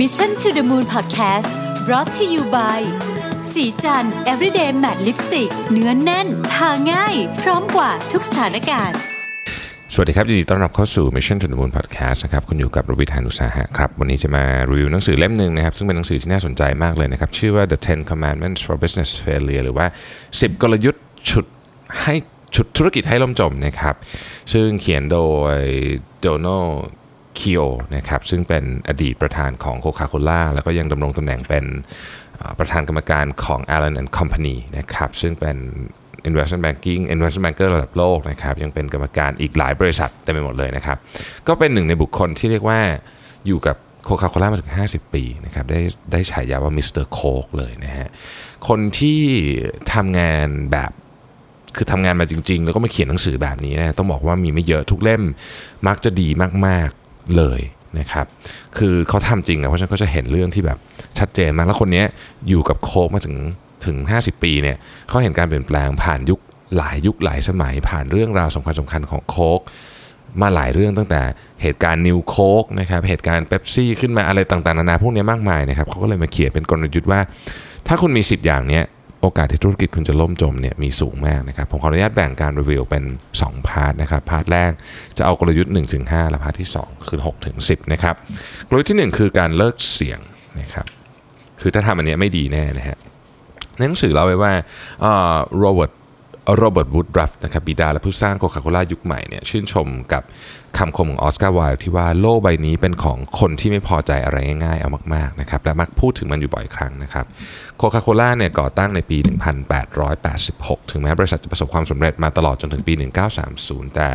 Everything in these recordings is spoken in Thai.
Mission to the Moon Podcast brought to you by สีจัน everyday matte lipstick เนื้อนแน่น ทาง่าย พร้อมกว่าทุกสถานการณ์ สวัสดีครับยินดีต้อนรับเข้าสู่ Mission to the Moon Podcast นะครับคุณอยู่กับรวิทยานุสาหะครับ วันนี้จะมารีวิวหนังสือเล่มหนึ่งนะครับ ซึ่งเป็นหนังสือที่น่าสนใจมากเลยนะครับ ชื่อว่า The Ten Commandments for Business Failure หรือว่า 10 กลยุทธ์ฉุดให้ฉุดธุรกิจให้ล่มจมนะครับซึ่งเขียนโดโดนัลด์ คีโอนะครับซึ่งเป็นอดีตประธานของโคคาโคล่าแล้วก็ยังดำรงตำแหน่งเป็นประธานกรรมการของ Allen and Company นะครับซึ่งเป็น investment banking investment banker ระดับโลกนะครับยังเป็นกรรมการอีกหลายบริษัทเต็มไปหมดเลยนะครับ ก็เป็นหนึ่งในบุคคลที่เรียกว่าอยู่กับโคคาโคล่ามาถึง 50 ปีนะครับได้ได้ฉายาว่า Mister Coke เลยนะฮะคนที่ทำงานแบบคือทำงานมาจริง ๆ แล้วก็มาเขียนหนังสือแบบนี้นะต้องบอกว่ามีไม่เยอะทุกเล่มมักจะดีมาก เลยนะครับคือเขาทำจริงอะเพราะฉะนั้นก็จะเห็นเรื่องที่แบบชัดเจนมาก แล้วคนนี้อยู่กับโคกมาถึงถึง 50 ปีเนี่ยเขาเห็นการเปลี่ยนแปลงผ่านยุคหลายยุคหลายสมัย ผ่านเรื่องราวสำคัญสำคัญของโคกมาหลายเรื่องตั้งแต่เหตุการณ์นิวโคกนะครับเหตุการณ์เบปซี่ขึ้นมาอะไรต่างๆ นานาพวกนี้มากมายนะครับเขาก็เลยมาเขียนเป็นกลยุทธ์ว่า ถ้าคุณมี 10 อย่างเนี้ย โอกาสที่ธุรกิจคุณจะล่มจมเนี่ยมีสูงมากนะครับ ผมขออนุญาตแบ่งการรีวิวเป็น 2 part นะครับ part แรกจะเอากลยุทธ์1ถึง5และ part ที่ 2 คือ6ถึง10 นะครับ กลยุทธ์ที่ 1 คือการเลิกเสี่ยงนะครับ คือถ้าทำอันนี้ไม่ดีแน่นะฮะในหนังสือเล่าไว้ว่าโรเบิร์ตโรเบิร์ตวูดรัฟนะครับบิดาและผู้สร้างโคคาโคล่ายุคใหม่เนี่ยชื่นชมกับคำคมของออสการ์ไวลด์ที่ว่าโลกใบนี้เป็นของคนที่ไม่พอใจอะไรง่ายๆ เอามากๆนะครับและมักพูดถึงมันอยู่บ่อยครั้งนะครับโคคาโคล่าเนี่ยก่อตั้งในปี 1886 ถึงแม้บริษัทจะประสบความสำเร็จมาตลอดจนถึงปี 1930 แต่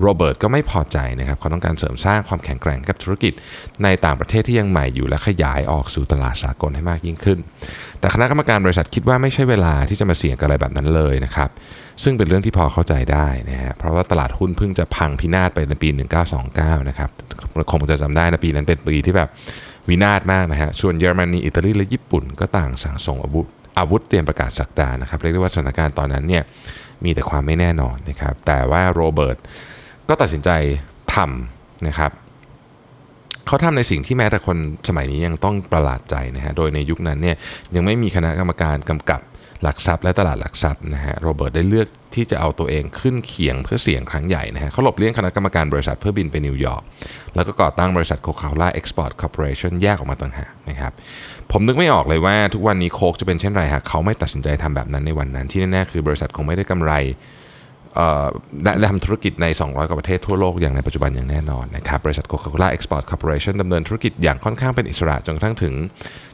โรเบิร์ตก็ไม่พอใจนะครับเขาต้องการเสริมสร้างความแข็งแกร่งกับธุรกิจ ในต่างประเทศที่ยังใหม่อยู่และขยายออกสู่ตลาดสากลให้มากยิ่งขึ้น แต่คณะกรรมการบริษัทคิดว่าไม่ใช่เวลาที่จะมาเสี่ยงกับอะไรแบบนั้นเลยนะครับซึ่งเป็นเรื่องที่พอเข้าใจได้นะฮะเพราะว่าตลาดหุ้นเพิ่งจะพังพินาศไปในปี 1929 นะครับคงจะจำได้นะปีนั้นเป็นปีที่แบบ วินาศมากนะฮะส่วนเยอรมนีอิตาลีและญี่ปุ่นก็ต่างสั่งส่งอาวุธอาวุธเตรียมประกาศสักดานะครับเรียกได้ว่าสถานการณ์ตอนนั้นเนี่ยมีแต่ความไม่แน่นอนนะครับแต่ว่าโรเบิร์ตก็ตัดสินใจทำนะครับเขาทำในสิ่งที่แม้แต่คนสมัยนี้ยังต้องประหลาดใจนะฮะโดยในยุคนั้นเนี่ยยังไม่มีคณะกรรมการกำกับ หลักทรัพย์และตลาดหลักทรัพย์นะฮะโรเบิร์ตได้เลือกที่จะเอาตัวเองขึ้นเขียงเพื่อเสี่ยงครั้งใหญ่นะฮะเขาหลบเลี่ยงคณะกรรมการบริษัทเพื่อบินไปนิวยอร์กแล้วก็ก่อตั้งบริษัท Coca-Cola Export Corporation แยกออกมาต่างหากนะครับผมนึกไม่ออกเลยว่าทุกวันนี้ Coke จะเป็นเช่นไรหากเขาไม่ตัดสินใจทำแบบนั้นในวันนั้นที่แน่ๆคือบริษัทคงไม่ได้กำไร และทำธุรกิจใน 200 กว่าประเทศทั่วโลกอย่างในปัจจุบันอย่างแน่นอนนะครับบริษัท Coca-Cola Export Corporation ดำเนินธุรกิจอย่างค่อนข้างเป็นอิสระจนกระทั่งถึง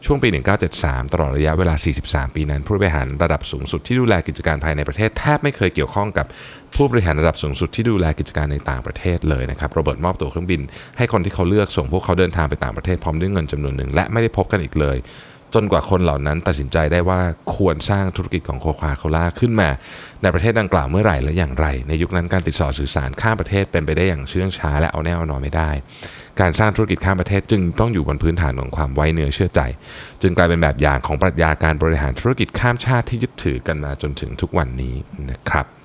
ช่วงปี 1973 ตลอดระยะเวลา 43 ปีนั้น ผู้บริหารระดับสูงสุดที่ดูแลกิจการภายในประเทศแทบไม่เคยเกี่ยวข้องกับผู้บริหารระดับสูงสุดที่ดูแลกิจการในต่างประเทศเลยนะครับโรเบิร์ตมอบตั๋วเครื่องบิน ให้คนที่เขาเลือกส่งพวกเขาเดินทางไปต่างประเทศพร้อมด้วยเงินจำนวนหนึ่งและไม่ได้พบกันอีกเลย จนกว่าคนเหล่านั้นตัดสินใจได้ว่าควรสร้างธุรกิจของโคคาโคล่าขึ้นมา ในประเทศดังกล่าวเมื่อไหร่และอย่างไร ในยุคนั้นการติดต่อสื่อสารข้ามประเทศเป็นไปได้อย่างเชื่องช้าและเอาแน่เอานอนไม่ได้ การสร้างธุรกิจข้ามประเทศจึงต้องอยู่บนพื้นฐานของความไว้เนื้อเชื่อใจ จึงกลายเป็นแบบอย่างของปรัชญาการบริหารธุรกิจข้ามชาติที่ยึดถือกันมาจนถึงทุกวันนี้นะครับ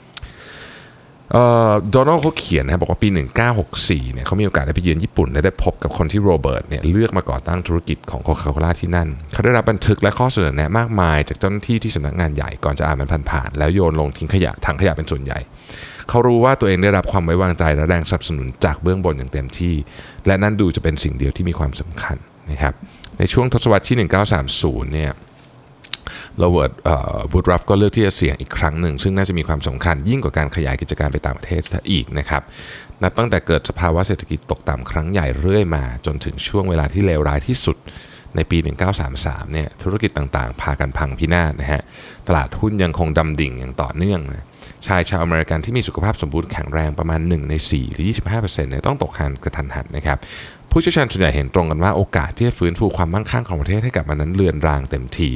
โดนัลด์เขาเขียนนะบอกว่าปี 1964เนี่ยเขามีโอกาสได้ไปเยือนญี่ปุ่น และได้พบกับคนที่โรเบิร์ตเนี่ยเลือกมาก่อตั้งธุรกิจของโคคาโคล่าที่นั่น เขาได้รับบันทึกและข้อเสนอแนะมากมาย จากเจ้าหน้าที่ที่สำนักงานใหญ่ก่อนจะอ่านมันผ่านๆแล้วโยนลงทิ้งขยะถังขยะเป็นส่วนใหญ่ เขารู้ว่าตัวเองได้รับความไว้วางใจและแรงสนับสนุนจากเบื้องบนอย่างเต็มที่ และนั่นดูจะเป็นสิ่งเดียวที่มีความสำคัญนะครับในช่วงทศวรรษที่ 1930เนี่ย โรเบิร์ตบูดรัฟก็เลือกที่จะเสี่ยงอีกครั้งหนึ่ง ซึ่งน่าจะมีความสำคัญยิ่งกว่าการขยายกิจการไปต่างประเทศอีกนะครับนับตั้งแต่เกิดสภาวะเศรษฐกิจตกต่ำครั้งใหญ่เรื่อยมา จนถึงช่วงเวลาที่เลวร้ายที่สุดในปี 1933 เนี่ยธุรกิจต่างๆ พากันพังพินาศนะฮะตลาดหุ้นยังคงดำดิ่งอย่างต่อเนื่องนะชายชาวอเมริกันที่มีสุขภาพสมบูรณ์แข็งแรงประมาณ 1 ใน 4 หรือ 25%เนี่ยต้องตกงานกระทันหันนะครับผู้เชี่ยวชาญส่วนใหญ่เห็นตรงกันว่าโอกาสที่จะฟื้นฟูความมั่งคั่งของประเทศให้กลับมานั้นเลือนรางเต็มที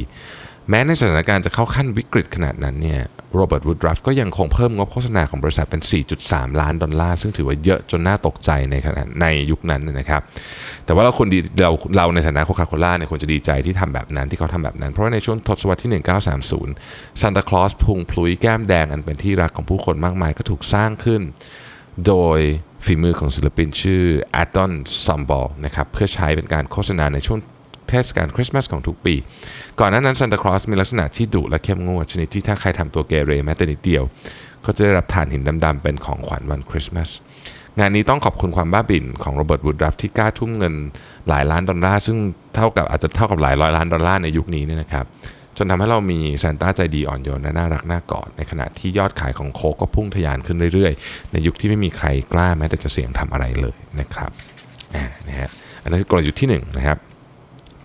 แม้ในสถานการณ์จะเข้าขั้นวิกฤตขนาดนั้นเนี่ยโรเบิร์ตวูดรัฟก็ยังคงเพิ่มงบโฆษณาของบริษัทเป็น 4.3 ล้านดอลลาร์ ซึ่งถือว่าเยอะจนน่าตกใจในขณะในยุคนั้นนะครับ แต่ว่าเราคนดีเราเราในฐานะโคคาโคล่าเนี่ยควรจะดีใจที่ทำแบบนั้นที่เขาทำแบบนั้น เพราะว่าในช่วงทศวรรษที่ 1930ซานตาคลอสพุงพลุยแก้มแดงอันเป็นที่รักของผู้คนมากมายก็ถูกสร้างขึ้น โดยฝีมือของศิลปินชื่อแฮดดอนซันด์บลอมนะครับเพื่อใช้เป็นการโฆษณาในช่วง เทศกาลคริสต์มาสของทุกปี ก่อนหน้านั้นซานตาคลอสมีลักษณะที่ดุและเข้มงวด ชนิดที่ถ้าใครทำตัวเกเรแม้แต่นิดเดียว ก็จะได้รับถ่านหินดำๆเป็นของขวัญวันคริสต์มาสงานนี้ต้องขอบคุณความบ้าบิ่นของโรเบิร์ตวูดรัฟที่กล้าทุ่มเงินหลายล้านดอลลาร์ซึ่งเท่ากับอาจจะเท่ากับหลายร้อยล้านดอลลาร์ในยุคนี้เนี่ยนะครับจนทำให้เรามีซานต้าใจดีอ่อนโยนและน่ารักน่ากอด ในขณะที่ยอดขายของ Coke ก็พุ่งทะยานขึ้นเรื่อยๆ ในยุคที่ไม่มีใครกล้าแม้แต่จะเสี่ยงทำอะไรเลยนะครับอ่านะฮะอันนั้นคือกลยุทธ์ที่1นะครับ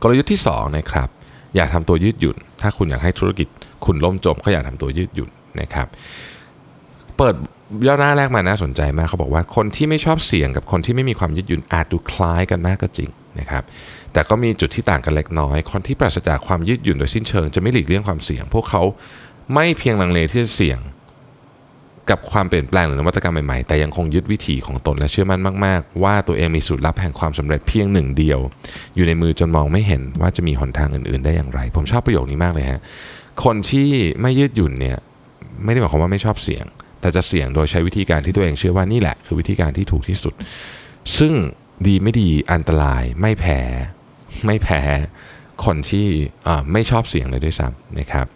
กลยุทธ์ที่2นะครับอย่ากทำตัวยืดหยุ่น ถ้าคุณอยากให้ธุรกิจคุณล่มจม ก็อย่ากทำตัวยืดหยุ่นนะครับ เปิดย่อหน้าแรกมาน่าสนใจมากเขาบอกว่าคนที่ไม่ชอบเสี่ยงกับคนที่ไม่มีความยืดหยุ่นอาจดูคล้ายกันมากก็จริงนะครับ แต่ก็มีจุดที่ต่างกันเล็กน้อย คนที่ปราศจากความยืดหยุ่นโดยสิ้นเชิงจะไม่หลีกเลี่ยงความเสี่ยง พวกเขาไม่เพียงลังเลที่จะเสี่ยง กับความเปลี่ยนแปลงหรือนวัตกรรมใหม่ๆ แต่ยังคงยึดวิถีของตนและเชื่อมั่นมาก ๆ ว่าตัวเองมีสูตรลับแห่งความสำเร็จเพียงหนึ่งเดียว อยู่ในมือจนมองไม่เห็นว่าจะมีหนทางอื่น ๆ ได้อย่างไร ผมชอบประโยคนี้มากเลยฮะคนที่ไม่ยืดหยุ่นเนี่ยไม่ได้หมายความว่าไม่ชอบเสี่ยง แต่จะเสี่ยงโดยใช้วิธีการที่ตัวเองเชื่อว่านี่แหละ คือวิธีการที่ถูกที่สุด ซึ่งดีไม่ดีอันตรายไม่แพ้ ไม่แพ้ คนที่ไม่ชอบเสี่ยงเลยด้วยซ้ำนะครับ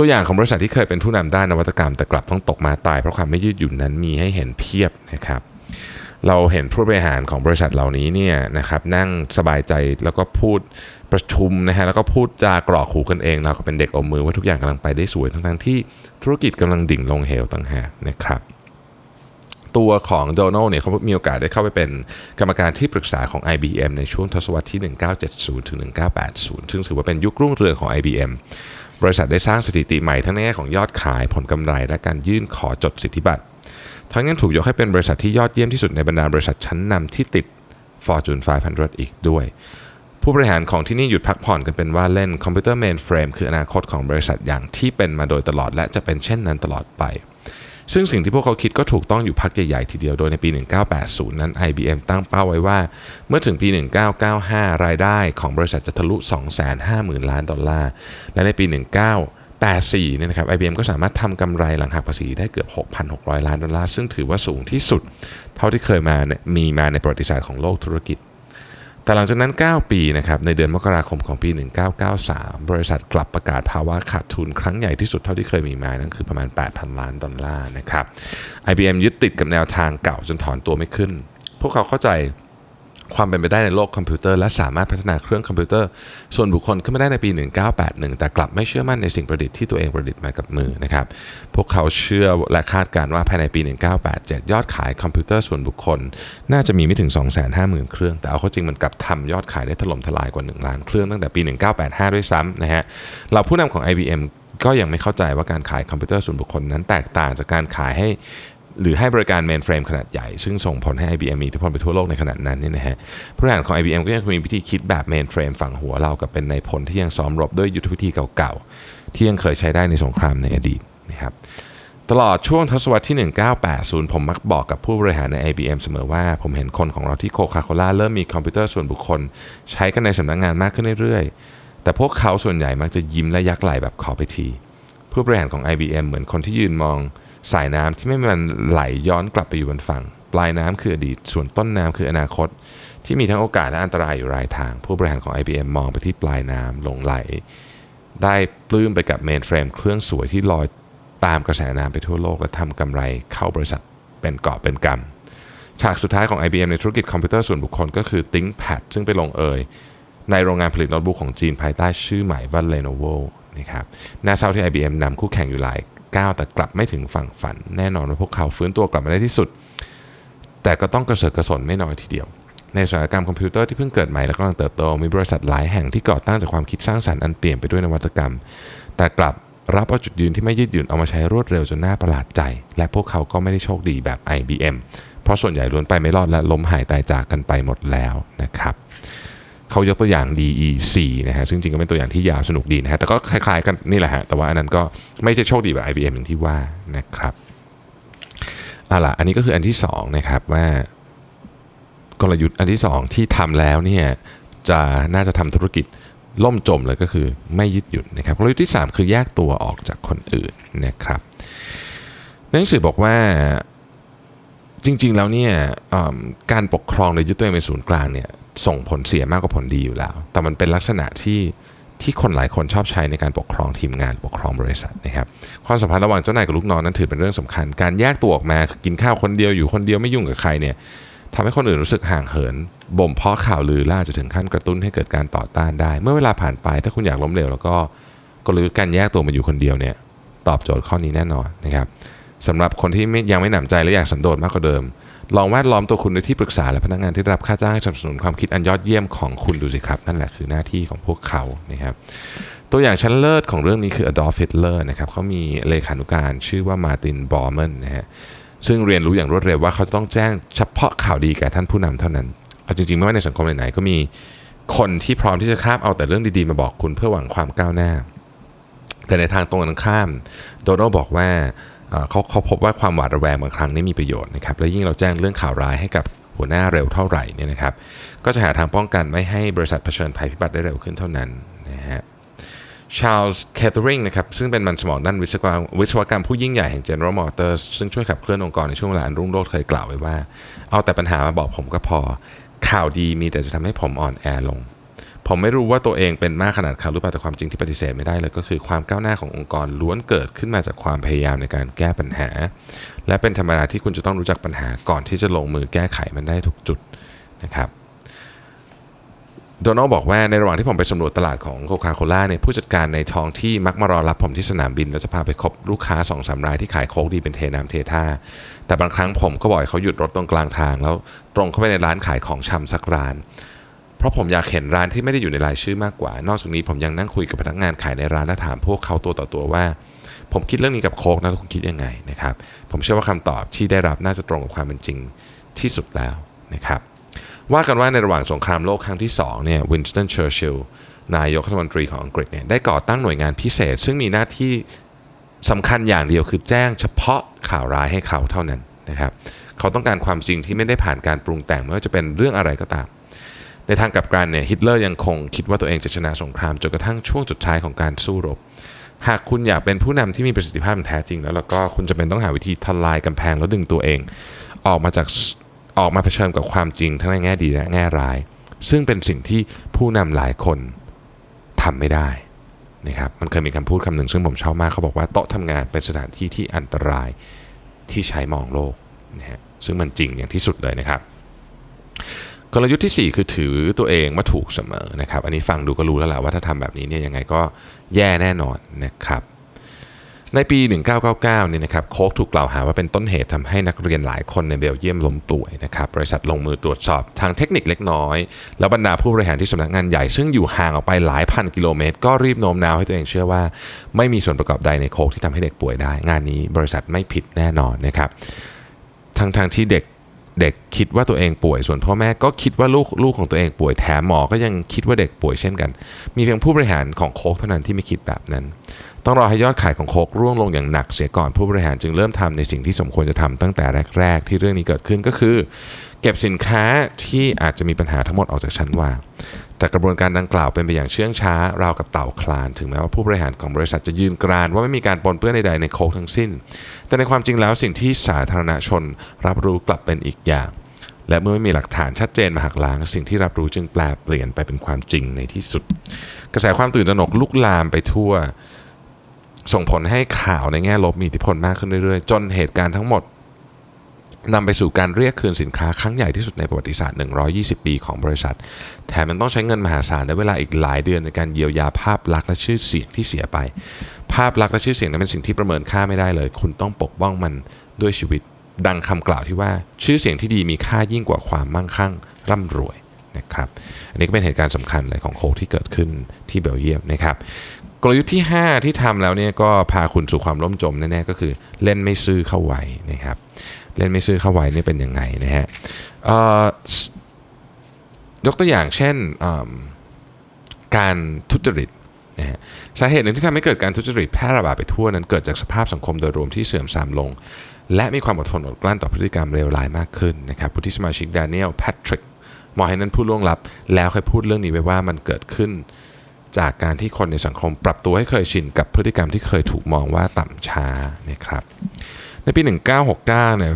ตัวอย่างของบริษัทที่เคยเป็นผู้นำด้านนวัตกรรมแต่กลับต้องตกมาตายเพราะความไม่ยืดหยุ่นนั้นมีให้เห็นเพียบนะครับเราเห็นผู้บริหารของบริษัทเหล่านี้เนี่ยนะครับนั่งสบายใจแล้วก็พูดประชุมนะฮะแล้วก็พูดจากรอกหูกันเอง เราก็เป็นเด็กอมมือว่าทุกอย่างกำลังไปได้สวยทั้งๆที่ธุรกิจกำลังดิ่งลงเหวต่างหากนะครับตัวของโดนัลเนี่ยเขามีโอกาสได้เข้าไปเป็นกรรมการที่ปรึกษาของ IBM ในช่วงทศวรรษที่ 1970ถึง1980 ซึ่งถือว่าเป็นยุครุ่งเรืองของ IBM บริษัทได้สร้างสถิติใหม่ทั้งในแง่ของยอดขายผลกำไร และการยื่นขอจดสิทธิบัตร ทั้งยังถูกยกให้เป็นบริษัทที่ยอดเยี่ยมที่สุดในบรรดาบริษัทชั้นนำที่ติด Fortune 500 อีกด้วย ผู้บริหารของที่นี่หยุดพักผ่อนกันเป็นว่าเล่นคอมพิวเตอร์ mainframe คืออนาคตของบริษัทอย่างที่เป็นมาโดยตลอดและจะเป็นเช่นนั้นตลอดไป ซึ่งสิ่งที่พวกเขาคิดก็ถูกต้องอยู่พักใหญ่ๆทีเดียวโดยในปี 1980 นั้น IBM ตั้งเป้าไว้ว่า เมื่อถึงปี 1995 รายได้ของบริษัทจะทะลุ 250,000 ล้านดอลลาร์ และในปี 1984เนี่ยนะครับ IBM ก็สามารถทำกำไรหลังหักภาษีได้เกือบ 6,600 ล้านดอลลาร์ ซึ่งถือว่าสูงที่สุด เท่าที่เคยมามีมาในประวัติศาสตร์ของโลกธุรกิจ แต่หลังจากนั้น 9 ปีนะครับในเดือนมกราคมของปี 1993 บริษัทกลับประกาศภาวะขาดทุนครั้งใหญ่ที่สุดเท่าที่เคยมีมานั่นคือประมาณ 8,000 ล้านดอลลาร์นะครับ IBM ยึดติดกับแนวทางเก่าจนถอนตัวไม่ขึ้น พวกเขาเข้าใจ ความเป็นไปได้ในโลกคอมพิวเตอร์และสามารถพัฒนาเครื่องคอมพิวเตอร์ ส่วนบุคคลขึ้นมาได้ในปี 1981 แต่กลับไม่เชื่อมั่นในสิ่งประดิษฐ์ที่ตัวเองประดิษฐ์มากับมือนะครับ พวกเขาเชื่อและคาดการว่าภายในปี 1987 ยอดขายคอมพิวเตอร์ส่วนบุคคล น่าจะมีไม่ถึง 250,000 เครื่อง แต่เอาเข้าจริงมันกลับทำยอดขายได้ถล่มทลายกว่า 1 ล้านเครื่องตั้งแต่ปี 1985 ด้วยซ้ำนะฮะเราผู้นำของ IBM ก็ยังไม่เข้าใจว่าการขายคอมพิวเตอร์ส่วนบุคคลนั้นแตกต่างจากการขายให้ หรือให้บริการ mainframe ขนาดใหญ่ ซึ่งส่งผลให้ IBM มีอิทธิพลไปทั่วโลกในขณะนั้นนี่นะฮะผู้บริหารของ IBM ก็ยังมีวิธีคิดแบบ mainframe ฝังหัวราวกับเป็นนายพลที่ยังซ้อมรบด้วยยุทธวิธีเก่าๆ ที่ยังเคยใช้ได้ในสงครามในอดีตนะครับตลอดช่วงทศวรรษที่ 1980 ผมมักบอกกับผู้บริหารใน IBM เสมอว่า ผมเห็นคนของเราที่โคคาโคล่าเริ่มมีคอมพิวเตอร์ส่วนบุคคล ใช้กันในสำนักงงานมากขึ้นเรื่อยๆ แต่พวกเขาส่วนใหญ่มักจะยิ้มและยักไหล่แบบขอไปที ผู้บริหารของ IBM เหมือนคนที่ยืนมอง สายน้ำที่ไม่มันไหลย้อนกลับไปอยู่บนฝั่ง ปลายน้ำคืออดีต ส่วนต้นน้ำคืออนาคต ที่มีทั้งโอกาสและอันตรายอยู่รายทาง ผู้บริหารของ IBM มองไปที่ปลายน้ำลงไหล ได้ปลื้มไปกับเมนเฟรมเครื่องสวยที่ลอยตามกระแสน้ำไปทั่วโลกและทำกำไรเข้าบริษัทเป็นเกาะเป็นกฉากสุดท้ายของ IBM ในธุรกิจคอมพิวเตอร์ส่วนบุคคลก็คือ ThinkPad ซึ่งไปลงเอยในโรงงานผลิตโน้ตบุ๊กของจีนภายใต้ชื่อใหม่ว่า Lenovo นะครับน่าเศร้าที่ IBM นำคู่แข่งอยู่หลาย ก้าวแต่กลับไม่ถึงฝั่งฝัน แน่นอนว่าพวกเขาฟื้นตัวกลับมาได้ในที่สุด แต่ก็ต้องกระเสือกกระสนไม่น้อยทีเดียว ในอุตสาหกรรมคอมพิวเตอร์ที่เพิ่งเกิดใหม่และกำลังเติบโต มีบริษัทหลายแห่งที่ก่อตั้งจากความคิดสร้างสรรค์อันเปี่ยมไปด้วยนวัตกรรม แต่กลับรับเอาจุดยืนที่ไม่ยืดหยุ่นเอามาใช้รวดเร็วจนน่าประหลาดใจ และพวกเขาก็ไม่ได้โชคดีแบบ IBM เพราะส่วนใหญ่ล้วนไปไม่รอดและล้มหายตายจากกันไปหมดแล้วนะครับ เขายกตัวอย่าง DE4 นะฮะซึ่งจริงก็เป็นตัวอย่างที่ยาวสนุกดีนะฮะแต่ก็คล้ายๆกันนี่แหละฮะแต่ว่าอันนั้นก็ไม่ใช่โชคดีแบบ IBM อย่างที่ว่านะครับเอาล่ะอันนี้ก็คืออันที่2นะครับว่ากลยุทธ์อันที่ 2 ที่ทำแล้วเนี่ยจะน่าจะทำธุรกิจล่มจมเลยก็คือไม่ยึดหยุดนะครับกลยุทธ์ที่ 3 คือแยกตัวออกจากคนอื่นนะครับหนังสือบอกว่าจริงๆแล้วเนี่ยการปกครองโดยยึดตัวเองเป็นศูนย์กลางเนี่ย ส่งผลเสียมากกว่าผลดีอยู่แล้ว แต่มันเป็นลักษณะที่ที่คนหลายคนชอบใช้ในการปกครองทีมงานปกครองบริษัทนะครับความสัมพันธ์ระหว่างเจ้านายกับลูกน้องนั้นถือเป็นเรื่องสำคัญ การแยกตัวออกมากินข้าวคนเดียวอยู่คนเดียวไม่ยุ่งกับใครเนี่ยทำให้คนอื่นรู้สึกห่างเหิน บ่มเพาะข่าวลือละอาจะถึงขั้นกระตุ้นให้เกิดการต่อต้านได้ เมื่อเวลาผ่านไปถ้าคุณอยากล้มเหลวแล้วก็กลยุทธ์การแยกตัวมาอยู่คนเดียวเนี่ยตอบโจทย์ข้อนี้แน่นอนนะครับสำหรับคนที่ยังไม่หนำใจและอยากสันโดษมากกว่าเดิม ลองแวดล้อมตัวคุณด้วยที่ปรึกษาและพนักงานที่ได้รับค่าจ้างให้สนับสนุนความคิดอันยอดเยี่ยมของคุณดูสิครับ นั่นแหละคือหน้าที่ของพวกเขานะครับตัวอย่างชั้นเลิศของเรื่องนี้คืออดอล์ฟฮิตเลอร์นะครับเขามีเลขานุการชื่อว่ามาตินบอร์แมนนะฮะซึ่งเรียนรู้อย่างรวดเร็วว่าเขาจะต้องแจ้งเฉพาะข่าวดีแก่ท่านผู้นำเท่านั้นเอาจริงๆ ไม่ว่าในสังคมไหนๆก็มีคนที่พร้อมที่จะคาบเอาแต่เรื่องดีๆ มาบอกคุณเพื่อหวังความก้าวหน้า แต่ในทางตรงกันข้ามโดนัลบอกว่า เขาเขาพบว่าความหวาดระแวงบางครั้งนี่มีประโยชน์นะครับ และยิ่งเราแจ้งเรื่องข่าวร้ายให้กับหัวหน้าเร็วเท่าไหร่เนี่ยนะครับ ก็จะหาทางป้องกันไม่ให้บริษัทเผชิญภัยพิบัติได้เร็วขึ้นเท่านั้นนะฮะชา l ลส์แคทเธอริงนะครับซึ่งเป็นมันสมองด้านวิศวกรรมวิศวกรรมผู้ยิ่งใหญ่แห่ง General Motors ซึ่งช่วยขับเคลื่อนองค์กรในช่วงเวลาอันรุ่งโรจน์เคยกล่าวไว้ว่า เอาแต่ปัญหามาบอกผมก็พอ ข่าวดีมีแต่จะทำให้ผมอ่อนแอลง ผมไม่รู้ว่าตัวเองเป็นมากขนาดข่าวหรือเปล่าแต่ความจริงที่ปฏิเสธไม่ได้เลยก็คือความก้าวหน้าขององค์กรล้วนเกิดขึ้นมาจากความพยายามในการแก้ปัญหา และเป็นธรรมดาที่คุณจะต้องรู้จักปัญหาก่อนที่จะลงมือแก้ไขมันได้ทุกจุดนะครับโดนัลบอกว่าในระหว่างที่ผมไปสำรวจตลาดของโคคาโคล่าเนี่ยผู้จัดการในท้องที่มักมารอรับผมที่สนามบิน แล้วจะพาไปคบลูกค้า2อสารายที่ขายโคกดีเป็นเทน้ำเทท่า แต่บางครั้งผมก็บอกให้เขาหยุดรถตรงกลางทาง แล้วตรงเข้าไปในร้านขายของชำสักร้าน เพราะผมอยากเห็นร้านที่ไม่ได้อยู่ในรายชื่อมากกว่า นอกจากนี้ผมยังนั่งคุยกับพนักงานขายในร้านและถามพวกเขาตัวต่อตัวว่า ผมคิดเรื่องนี้กับโค้กนะคุณคิดยังไงนะครับ ผมเชื่อว่าคำตอบที่ได้รับน่าจะตรงกับความเป็นจริงที่สุดแล้วนะครับว่ากันว่าในระหว่างสงครามโลกครั้งที่2เนี่ยวินสตันเชอร์ชิลนายกรัฐมนตรีของอังกฤษเนี่ยได้ก่อตั้งหน่วยงานพิเศษ ซึ่งมีหน้าที่สำคัญอย่างเดียวคือแจ้งเฉพาะข่าวร้ายให้เขาเท่านั้นนะครับเขาต้องการความจริงที่ไม่ได้ผ่านการปรุงแต่งไม่ว่าจะเป็นเรื่องอะไรก็ตาม ในทางกลับกันเนี่ยฮิตเลอร์ยังคงคิดว่าตัวเองจะชนะสงครามจนกระทั่งช่วงสุดท้ายของการสู้รบ หากคุณอยากเป็นผู้นำที่มีประสิทธิภาพแท้จริง แล้วแล้วก็คุณจะเป็นต้องหาวิธีทลายกำแพงแล้วดึงตัวเอง ออกมาจากออกมาเผชิญกับความจริงทั้งในแง่ดีและแง่ร้าย ซึ่งเป็นสิ่งที่ผู้นำหลายคนทำไม่ได้นะครับมันเคยมีคำพูดคำหนึ่งซึ่งผมชอบมากเขาบอกว่าโต๊ะทำงานเป็นสถานที่ที่อันตรายที่ใช้มองโลกนะฮะซึ่งมันจริงอย่างที่สุดเลยนะครับ กลยุทธ์ที่ 4 คือถือตัวเองว่าถูกเสมอนะครับ อันนี้ฟังดูก็รู้แล้วแหละว่าถ้าทำแบบนี้เนี่ยยังไงก็แย่แน่นอนนะครับ ในปี 1999เนี่ยนะครับโคกถูกกล่าวหาว่าเป็นต้นเหตุทำให้นักเรียนหลายคนในเบลเยียมล้มป่วยนะครับ บริษัทลงมือตรวจสอบทางเทคนิคเล็กน้อย แล้วบรรดาผู้บริหารที่สำนักงานใหญ่ ซึ่งอยู่ห่างออกไปหลายพันกิโลเมตร ก็รีบโน้มน้าวให้ตัวเองเชื่อว่า ไม่มีส่วนประกอบใดในโคกที่ทำให้เด็กป่วยได้ งานนี้บริษัทไม่ผิดแน่นอนนะครับทั้งทางๆที่เด็ก เด็กคิดว่าตัวเองป่วย ส่วนพ่อแม่ก็คิดว่าลูกลูกของตัวเองป่วยแถมหมอก็ยังคิดว่าเด็กป่วยเช่นกัน มีเพียงผู้บริหารของโคกเท่านั้นที่ไม่คิดแบบนั้น ต้องรอให้ยอดขายของโคกร่วงลงอย่างหนักเสียก่อนผู้บริหารจึงเริ่มทำในสิ่งที่สมควรจะทำตั้งแต่แรก ๆ ที่เรื่องนี้เกิดขึ้นก็คือ เก็บสินค้าที่อาจจะมีปัญหาทั้งหมดออกจากชั้นวาง แต่กระบวนการดังกล่าวเป็นไปอย่างเชื่องช้าราวกับเต่าคลาน ถึงแม้ว่าผู้บริหารของบริษัทจะยืนกรานว่าไม่มีการปนเปื้อนใดๆในโคกทั้งสิ้น แต่ในความจริงแล้วสิ่งที่สาธารณชนรับรู้กลับเป็นอีกอย่าง และเมื่อไม่มีหลักฐานชัดเจนมาหักล้าง สิ่งที่รับรู้จึงแปลเปลี่ยนไปเป็นความจริงในที่สุด กระแสความตื่นตระหนกลุกลามไปทั่ว ส่งผลให้ข่าวในแง่ลบมีอิทธิพลมากขึ้นเรื่อยๆ จนเหตุการณ์ทั้งหมด นำไปสู่การเรียกคืนสินค้าครั้งใหญ่ที่สุดในประวัติศาสตร์ 120 ปีของบริษัท แถมมันต้องใช้เงินมหาศาลและเวลาอีกหลายเดือนในการเยียวยาภาพลักษณ์และชื่อเสียงที่เสียไป ภาพลักษณ์และชื่อเสียงนั้นเป็นสิ่งที่ประเมินค่าไม่ได้เลย คุณต้องปกป้องมันด้วยชีวิต ดังคำกล่าวที่ว่า ชื่อเสียงที่ดีมีค่ายิ่งกว่าความมั่งคั่งร่ำรวยนะครับอันนี้ก็เป็นเหตุการณ์สำคัญเลยของโคกที่เกิดขึ้นที่เบลเยียมนะครับกลยุทธ์ที่ 5 ที่ทำแล้วเนี่ยก็พาคุณสู่ความล่มจมแน่ๆก็คือเล่นไม่ซื่อเข้าไว้นะครับ เล่นไม่ซื่อเข้าไว้นี่เป็นยังไงนะฮะอ่อยกตัวอย่างเช่นการทุจริตนะฮะสาเหตุหนึ่งที่ทำให้เกิดการทุจริตแพร่ระบาดไปทั่วนั้นเกิดจากสภาพสังคมโดยรวมที่เสื่อมทรามลง และมีความอดทนอดกลั้นต่อพฤติกรรมเลวร้ายมากขึ้นนะครับผู้ที่สมาชิกดานิเอลแพทริกมอยนิแฮนผู้ล่วงลับ แล้วเคยพูดเรื่องนี้ไว้ว่ามันเกิดขึ้น จากการที่คนในสังคมปรับตัวให้เคยชินกับพฤติกรรมที่เคยถูกมองว่าต่ำช้านะครับในปี 1969เนี่ย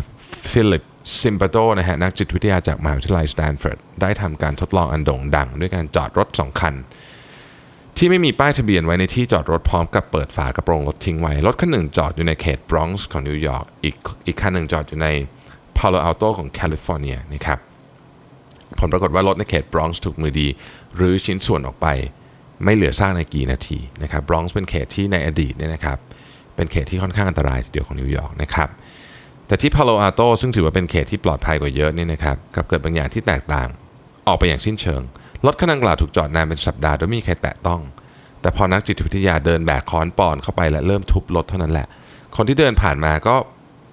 ฟิลิปซิมบาร์โดนะฮะนักจิตวิทยาจากมหาวิทยาลัยสแตนฟอร์ดได้ทำการทดลองอันโด่งดัง ด้วยการจอดรถสองคัน ที่ไม่มีป้ายทะเบียนไว้ในที่จอดรถพร้อมกับเปิดฝากระโปรงรถทิ้งไว้ รถคันหนึ่งจอดอยู่ในเขตบรอนซ์ของนิวยอร์กอีกอีกคันหนึ่งจอดอยู่ในพาโลอัลโตของแคลิฟอร์เนียนะครับผลปรากฏว่ารถในเขตบรอนซ์ถูกมือดีรื้อชิ้นส่วนออกไป ไม่เหลือซากในไม่กี่นาทีนะครับบรอนซ์เป็นเขตที่ในอดีตเนี่ยนะครับเป็นเขตที่ค่อนข้างอันตรายทีเดียวของนิวยอร์กนะครับ แต่ที่พาโลอัลโตซึ่งถือว่าเป็นเขตที่ปลอดภัยกว่าเยอะนี่นะครับกลับเกิดบางอย่างที่แตกต่าง ออกไปอย่างสิ้นเชิง รถคันดังกล่าวถูกจอดนานเป็นสัปดาห์โดยไม่มีใครแตะต้อง แต่พอนักจิตวิทยาเดินแบกค้อนปอนด์เข้าไปและเริ่มทุบรถเท่านั้นแหละ คนที่เดินผ่านมาก็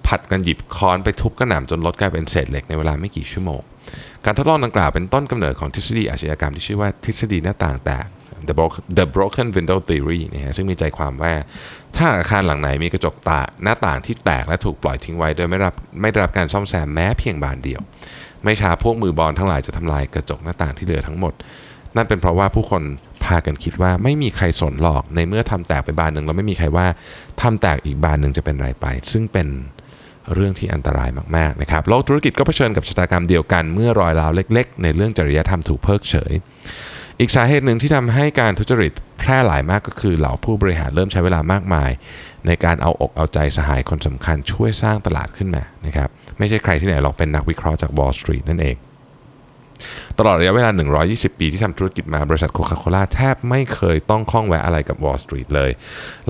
ผัดกันหยิบค้อนไปทุบกระหน่ำจนรถกลายเป็นเศษเหล็กในเวลาไม่กี่ชั่วโมง การทดลองดังกล่าวเป็นต้นกำเนิดของทฤษฎีอาชญากรรมที่ชื่อว่าทฤษฎีหน้าต่างแตก the broken the broken window theory นะฮะซึ่งมีใจความว่า ถ้าอาคารหลังไหนมีกระจกตาหน้าต่างที่แตกและถูกปล่อยทิ้งไว้ โดยไม่รับไม่ได้รับการซ่อมแซมแม้เพียงบานเดียว ไม่ช้าพวกมือบอลทั้งหลายจะทำลายกระจกหน้าต่างที่เหลือทั้งหมด นั่นเป็นเพราะว่าผู้คนพากันคิดว่าไม่มีใครสนหรอกในเมื่อทำแตกไปบานหนึ่งเราไม่มีใครว่าทำแตกอีกบานหนึ่งจะเป็นไรไป ซึ่งเป็นเรื่องที่อันตรายมากๆนะครับโลกธุรกิจก็เผชิญกับชะตากรรมเดียวกันเมื่อรอยร้าวเล็ก ๆ ในเรื่องจริยธรรมถูกเพิกเฉย อีกสาเหตุหนึ่งที่ทำให้การทุจริตแพร่หลายมากก็คือเหล่าผู้บริหารเริ่มใช้เวลามากมาย ในการเอาอกเอาใจสหายคนสำคัญช่วยสร้างตลาดขึ้นมานะครับไม่ใช่ใครที่ไหนหรอกเป็นนักวิเคราะห์จาก Wall Street นั่นเอง ตลอดระยะเวลา 120 ปีที่ทำธุรกิจมาบริษัทโคคาโคล่าแทบไม่เคยต้องข้องแวะอะไรกับ Wall Street เลย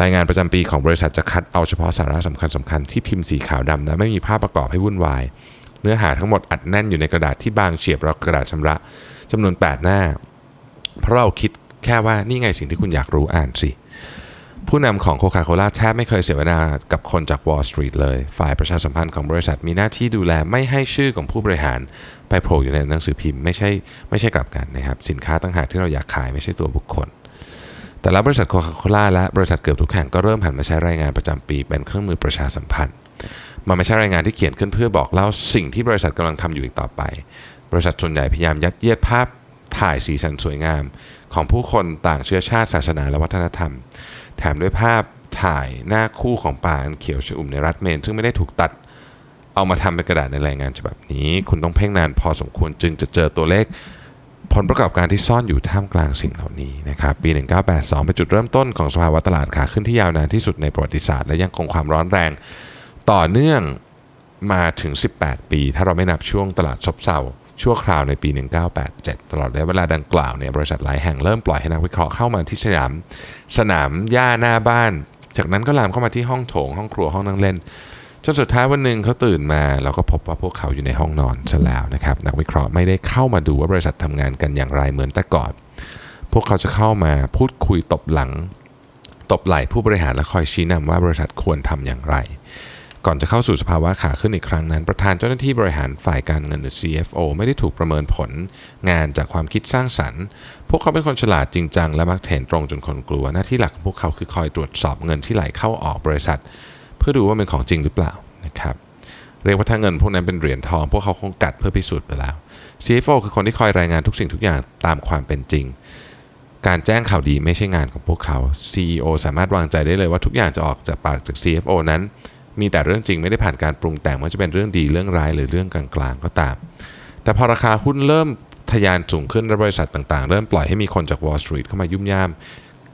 รายงานประจำปีของบริษัทจะคัดเอาเฉพาะสาระสำคัญสคัญๆที่พิมพ์สีขาวดำและไม่มีภาพประกอบให้วุ่นวาย เนื้อหาทั้งหมดอัดแน่นอยู่ในกระดาษที่บางเฉียบรากระดาษชำระจำนวน 8 หน้า เพราะเราคิดแค่ว่านี่ไงสิ่งที่คุณอยากรู้อ่านสิ ผู้นำของโคคาโคล่าแทบไม่เคยเสียเวลากับคนจาก Wall Street เลย ฝ่ายประชาสัมพันธ์ของบริษัทมีหน้าที่ดูแลไม่ให้ชื่อของผู้บริหาร ไปโผล่อยู่ในหนังสือพิมพ์ไม่ใช่ไม่ใช่กลับกันนะครับ สินค้าต่างหากที่เราอยากขายไม่ใช่ตัวบุคคลแต่ละบริษัทโคคาโคล่าและบริษัทเกือบทุกแห่งก็เริ่มหันมาใช้รายงานประจำปีเป็นเครื่องมือประชาสัมพันธ์ มันไม่ใช่รายงานที่เขียนขึ้นเพื่อบอกเล่าสิ่งที่บริษัทกำลังทำอยู่อีกต่อไป บริษัทส่วนใหญ่พยายามยัดเยียดภาพ ถ่ายสีสันสวยงาม ของผู้คนต่างเชื้อชาติศาสนาและวัฒนธรรม แถมด้วยภาพถ่ายหน้าคู่ของป่าอันเขียวชอุ่มในรัฐเมน ซึ่งไม่ได้ถูกตัดเอามาทำเป็นกระดาษในรายงานฉบับนี้ คุณต้องเพ่งนานพอสมควรจึงจะเจอตัวเลขผลประกอบการที่ซ่อนอยู่ท่ามกลางสิ่งเหล่านี้นะครับปี 1982 เป็นจุดเริ่มต้นของสภาวะตลาดขาขึ้นที่ยาวนานที่สุดในประวัติศาสตร์และยังคงความร้อนแรงต่อเนื่องมาถึง 18 ปี ถ้าเราไม่นับช่วงตลาดซบเซา ชั่วคราวในปี 1987 ตลอดระยะเวลาดังกล่าวเนี่ยบริษัทหลายแห่งเริ่มปล่อยให้นักวิเคราะห์เข้ามาที่สนาม สนามหญ้าหน้าบ้าน จากนั้นก็ลามเข้ามาที่ห้องโถง ห้องครัวห้องนั่งเล่นจนสุดท้ายวันหนึ่งเขาตื่นมาเราก็พบว่าพวกเขาอยู่ในห้องนอนซะแล้วนะครับนักวิเคราะห์ไม่ได้เข้ามาดูว่าบริษัททำงานกันอย่างไรเหมือนแต่ก่อน พวกเขาจะเข้ามาพูดคุยตบหลัง ตบไหล่ผู้บริหารและคอยชี้นำว่าบริษัทควรทำอย่างไร ก่อนจะเข้าสู่สภาวะขาขึ้นอีกครั้งนั้น ประธานเจ้าหน้าที่บริหารฝ่ายการเงินหรือ CFO ไม่ได้ถูกประเมินผลงานจากความคิดสร้างสรรค์ พวกเขาเป็นคนฉลาดจริงจังและมักเห็นตรงจนคนกลัว หน้าที่หลักของพวกเขาคือคอยตรวจสอบเงินที่ไหลเข้าออกบริษัท เพื่อดูว่าเป็นของจริงหรือเปล่านะครับเรียกว่าถ้าเงินพวกนั้นเป็นเหรียญทอง พวกเขาคงกัดเพื่อพิสูจน์ไปแล้ว CFO คือคนที่คอยรายงานทุกสิ่งทุกอย่างตามความเป็นจริง การแจ้งข่าวดีไม่ใช่งานของพวกเขา CEO สามารถวางใจได้เลยว่าทุกอย่างจะออกจากปากจาก CFO นั้น มีแต่เรื่องจริงไม่ได้ผ่านการปรุงแต่งว่าจะเป็นเรื่องดีเรื่องร้ายหรือเรื่องกลางๆก็ตาม แต่พอราคาหุ้นเริ่มทะยานสูงขึ้นและบริษัทต่างๆ เริ่มปล่อยให้มีคนจาก Wall Street เข้ามายุ่มย่าม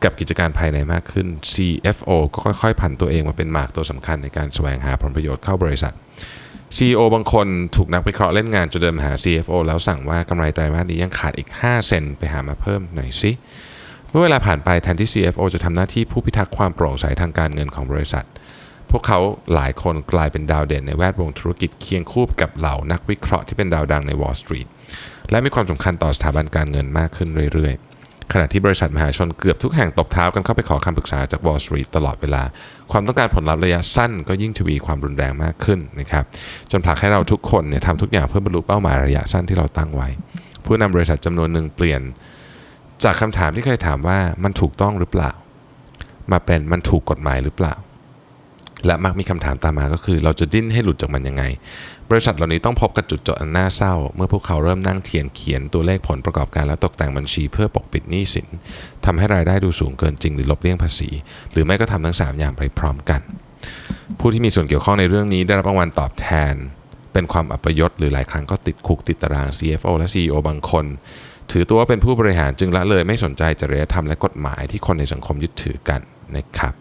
กับกิจการภายในมากขึ้น CFO ก็ค่อยๆ ผันตัวเองมาเป็นหมากตัวสำคัญในการแสวงหาผลประโยชน์เข้าบริษัท CEO บางคนถูกนักวิเคราะห์เล่นงานจนเดินมาหา CFO แล้วสั่งว่ากำไรไตรมาสนี้ยังขาดอีก 5 เซนไปหามาเพิ่มหน่อยสิเมื่อเวลาผ่านไปแทนที่ CFO จะทำหน้าที่ผู้พิทักษ์ความโปร่งใสทางการเงินของบริษัท พวกเขาหลายคนกลายเป็นดาวเด่นในแวดวงธุรกิจเคียงคู่กับเหล่านักวิเคราะห์ที่เป็นดาวดังใน Wall Street และมีความสำคัญต่อสถาบันการเงินมากขึ้นเรื่อยๆ ขณะที่บริษัทมหาชนเกือบทุกแห่งตบเท้ากันเข้าไปขอคำปรึกษาจาก Wall Street ตลอดเวลา ความต้องการผลลัพธ์ระยะสั้นก็ยิ่งทวีความรุนแรงมากขึ้นนะครับจนผลักให้เราทุกคนเนี่ยทำทุกอย่างเพื่อบรรลุเป้าหมายระยะสั้นที่เราตั้งไว้ ผู้นำบริษัทจำนวนหนึ่งเปลี่ยน จากคำถามที่เคยถามว่ามันถูกต้องหรือเปล่า มาเป็นมันถูกกฎหมายหรือเปล่า และมักมีคำถามตามมาก็คือเราจะดิ้นให้หลุดจากมันยังไง บริษัทเหล่านี้ต้องพบกับจุดจบอันน่าเศร้า เมื่อพวกเขาเริ่มนั่งเทียนเขียนตัวเลขผลประกอบการและตกแต่งบัญชีเพื่อปกปิดหนี้สินทำให้รายได้ดูสูงเกินจริงหรือลบเลี่ยงภาษี หรือไม่ก็ทำทั้ง 3 อย่างไปพร้อมกัน ผู้ที่มีส่วนเกี่ยวข้องในเรื่องนี้ได้รับรางวัลตอบแทน เป็นความอัปยศหรือหลายครั้งก็ติดคุกติดตาราง CFO และ CEO บางคน ถือตัวว่าเป็นผู้บริหารจึงละเลยไม่สนใจจริยธรรมและกฎหมายที่คนในสังคมยึดถือกันนะครับ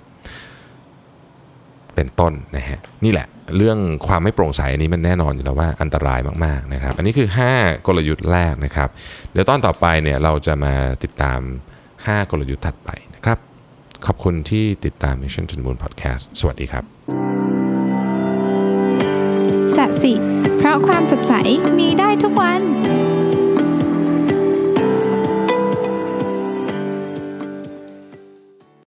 เป็นต้นนะฮะนี่แหละเรื่องความไม่โปร่งใสอันนี้มันแน่นอนอยู่แล้วว่าอันตรายมากๆนะครับ อันนี้คือ 5 กลยุทธ์แรกนะครับ เดี๋ยวตอนต่อไปเนี่ยเราจะมาติดตาม 5 กลยุทธ์ถัดไปนะครับ ขอบคุณที่ติดตาม Mission to the Moon Podcast สวัสดีครับสัสิเพราะความสดใสมีได้ทุกวัน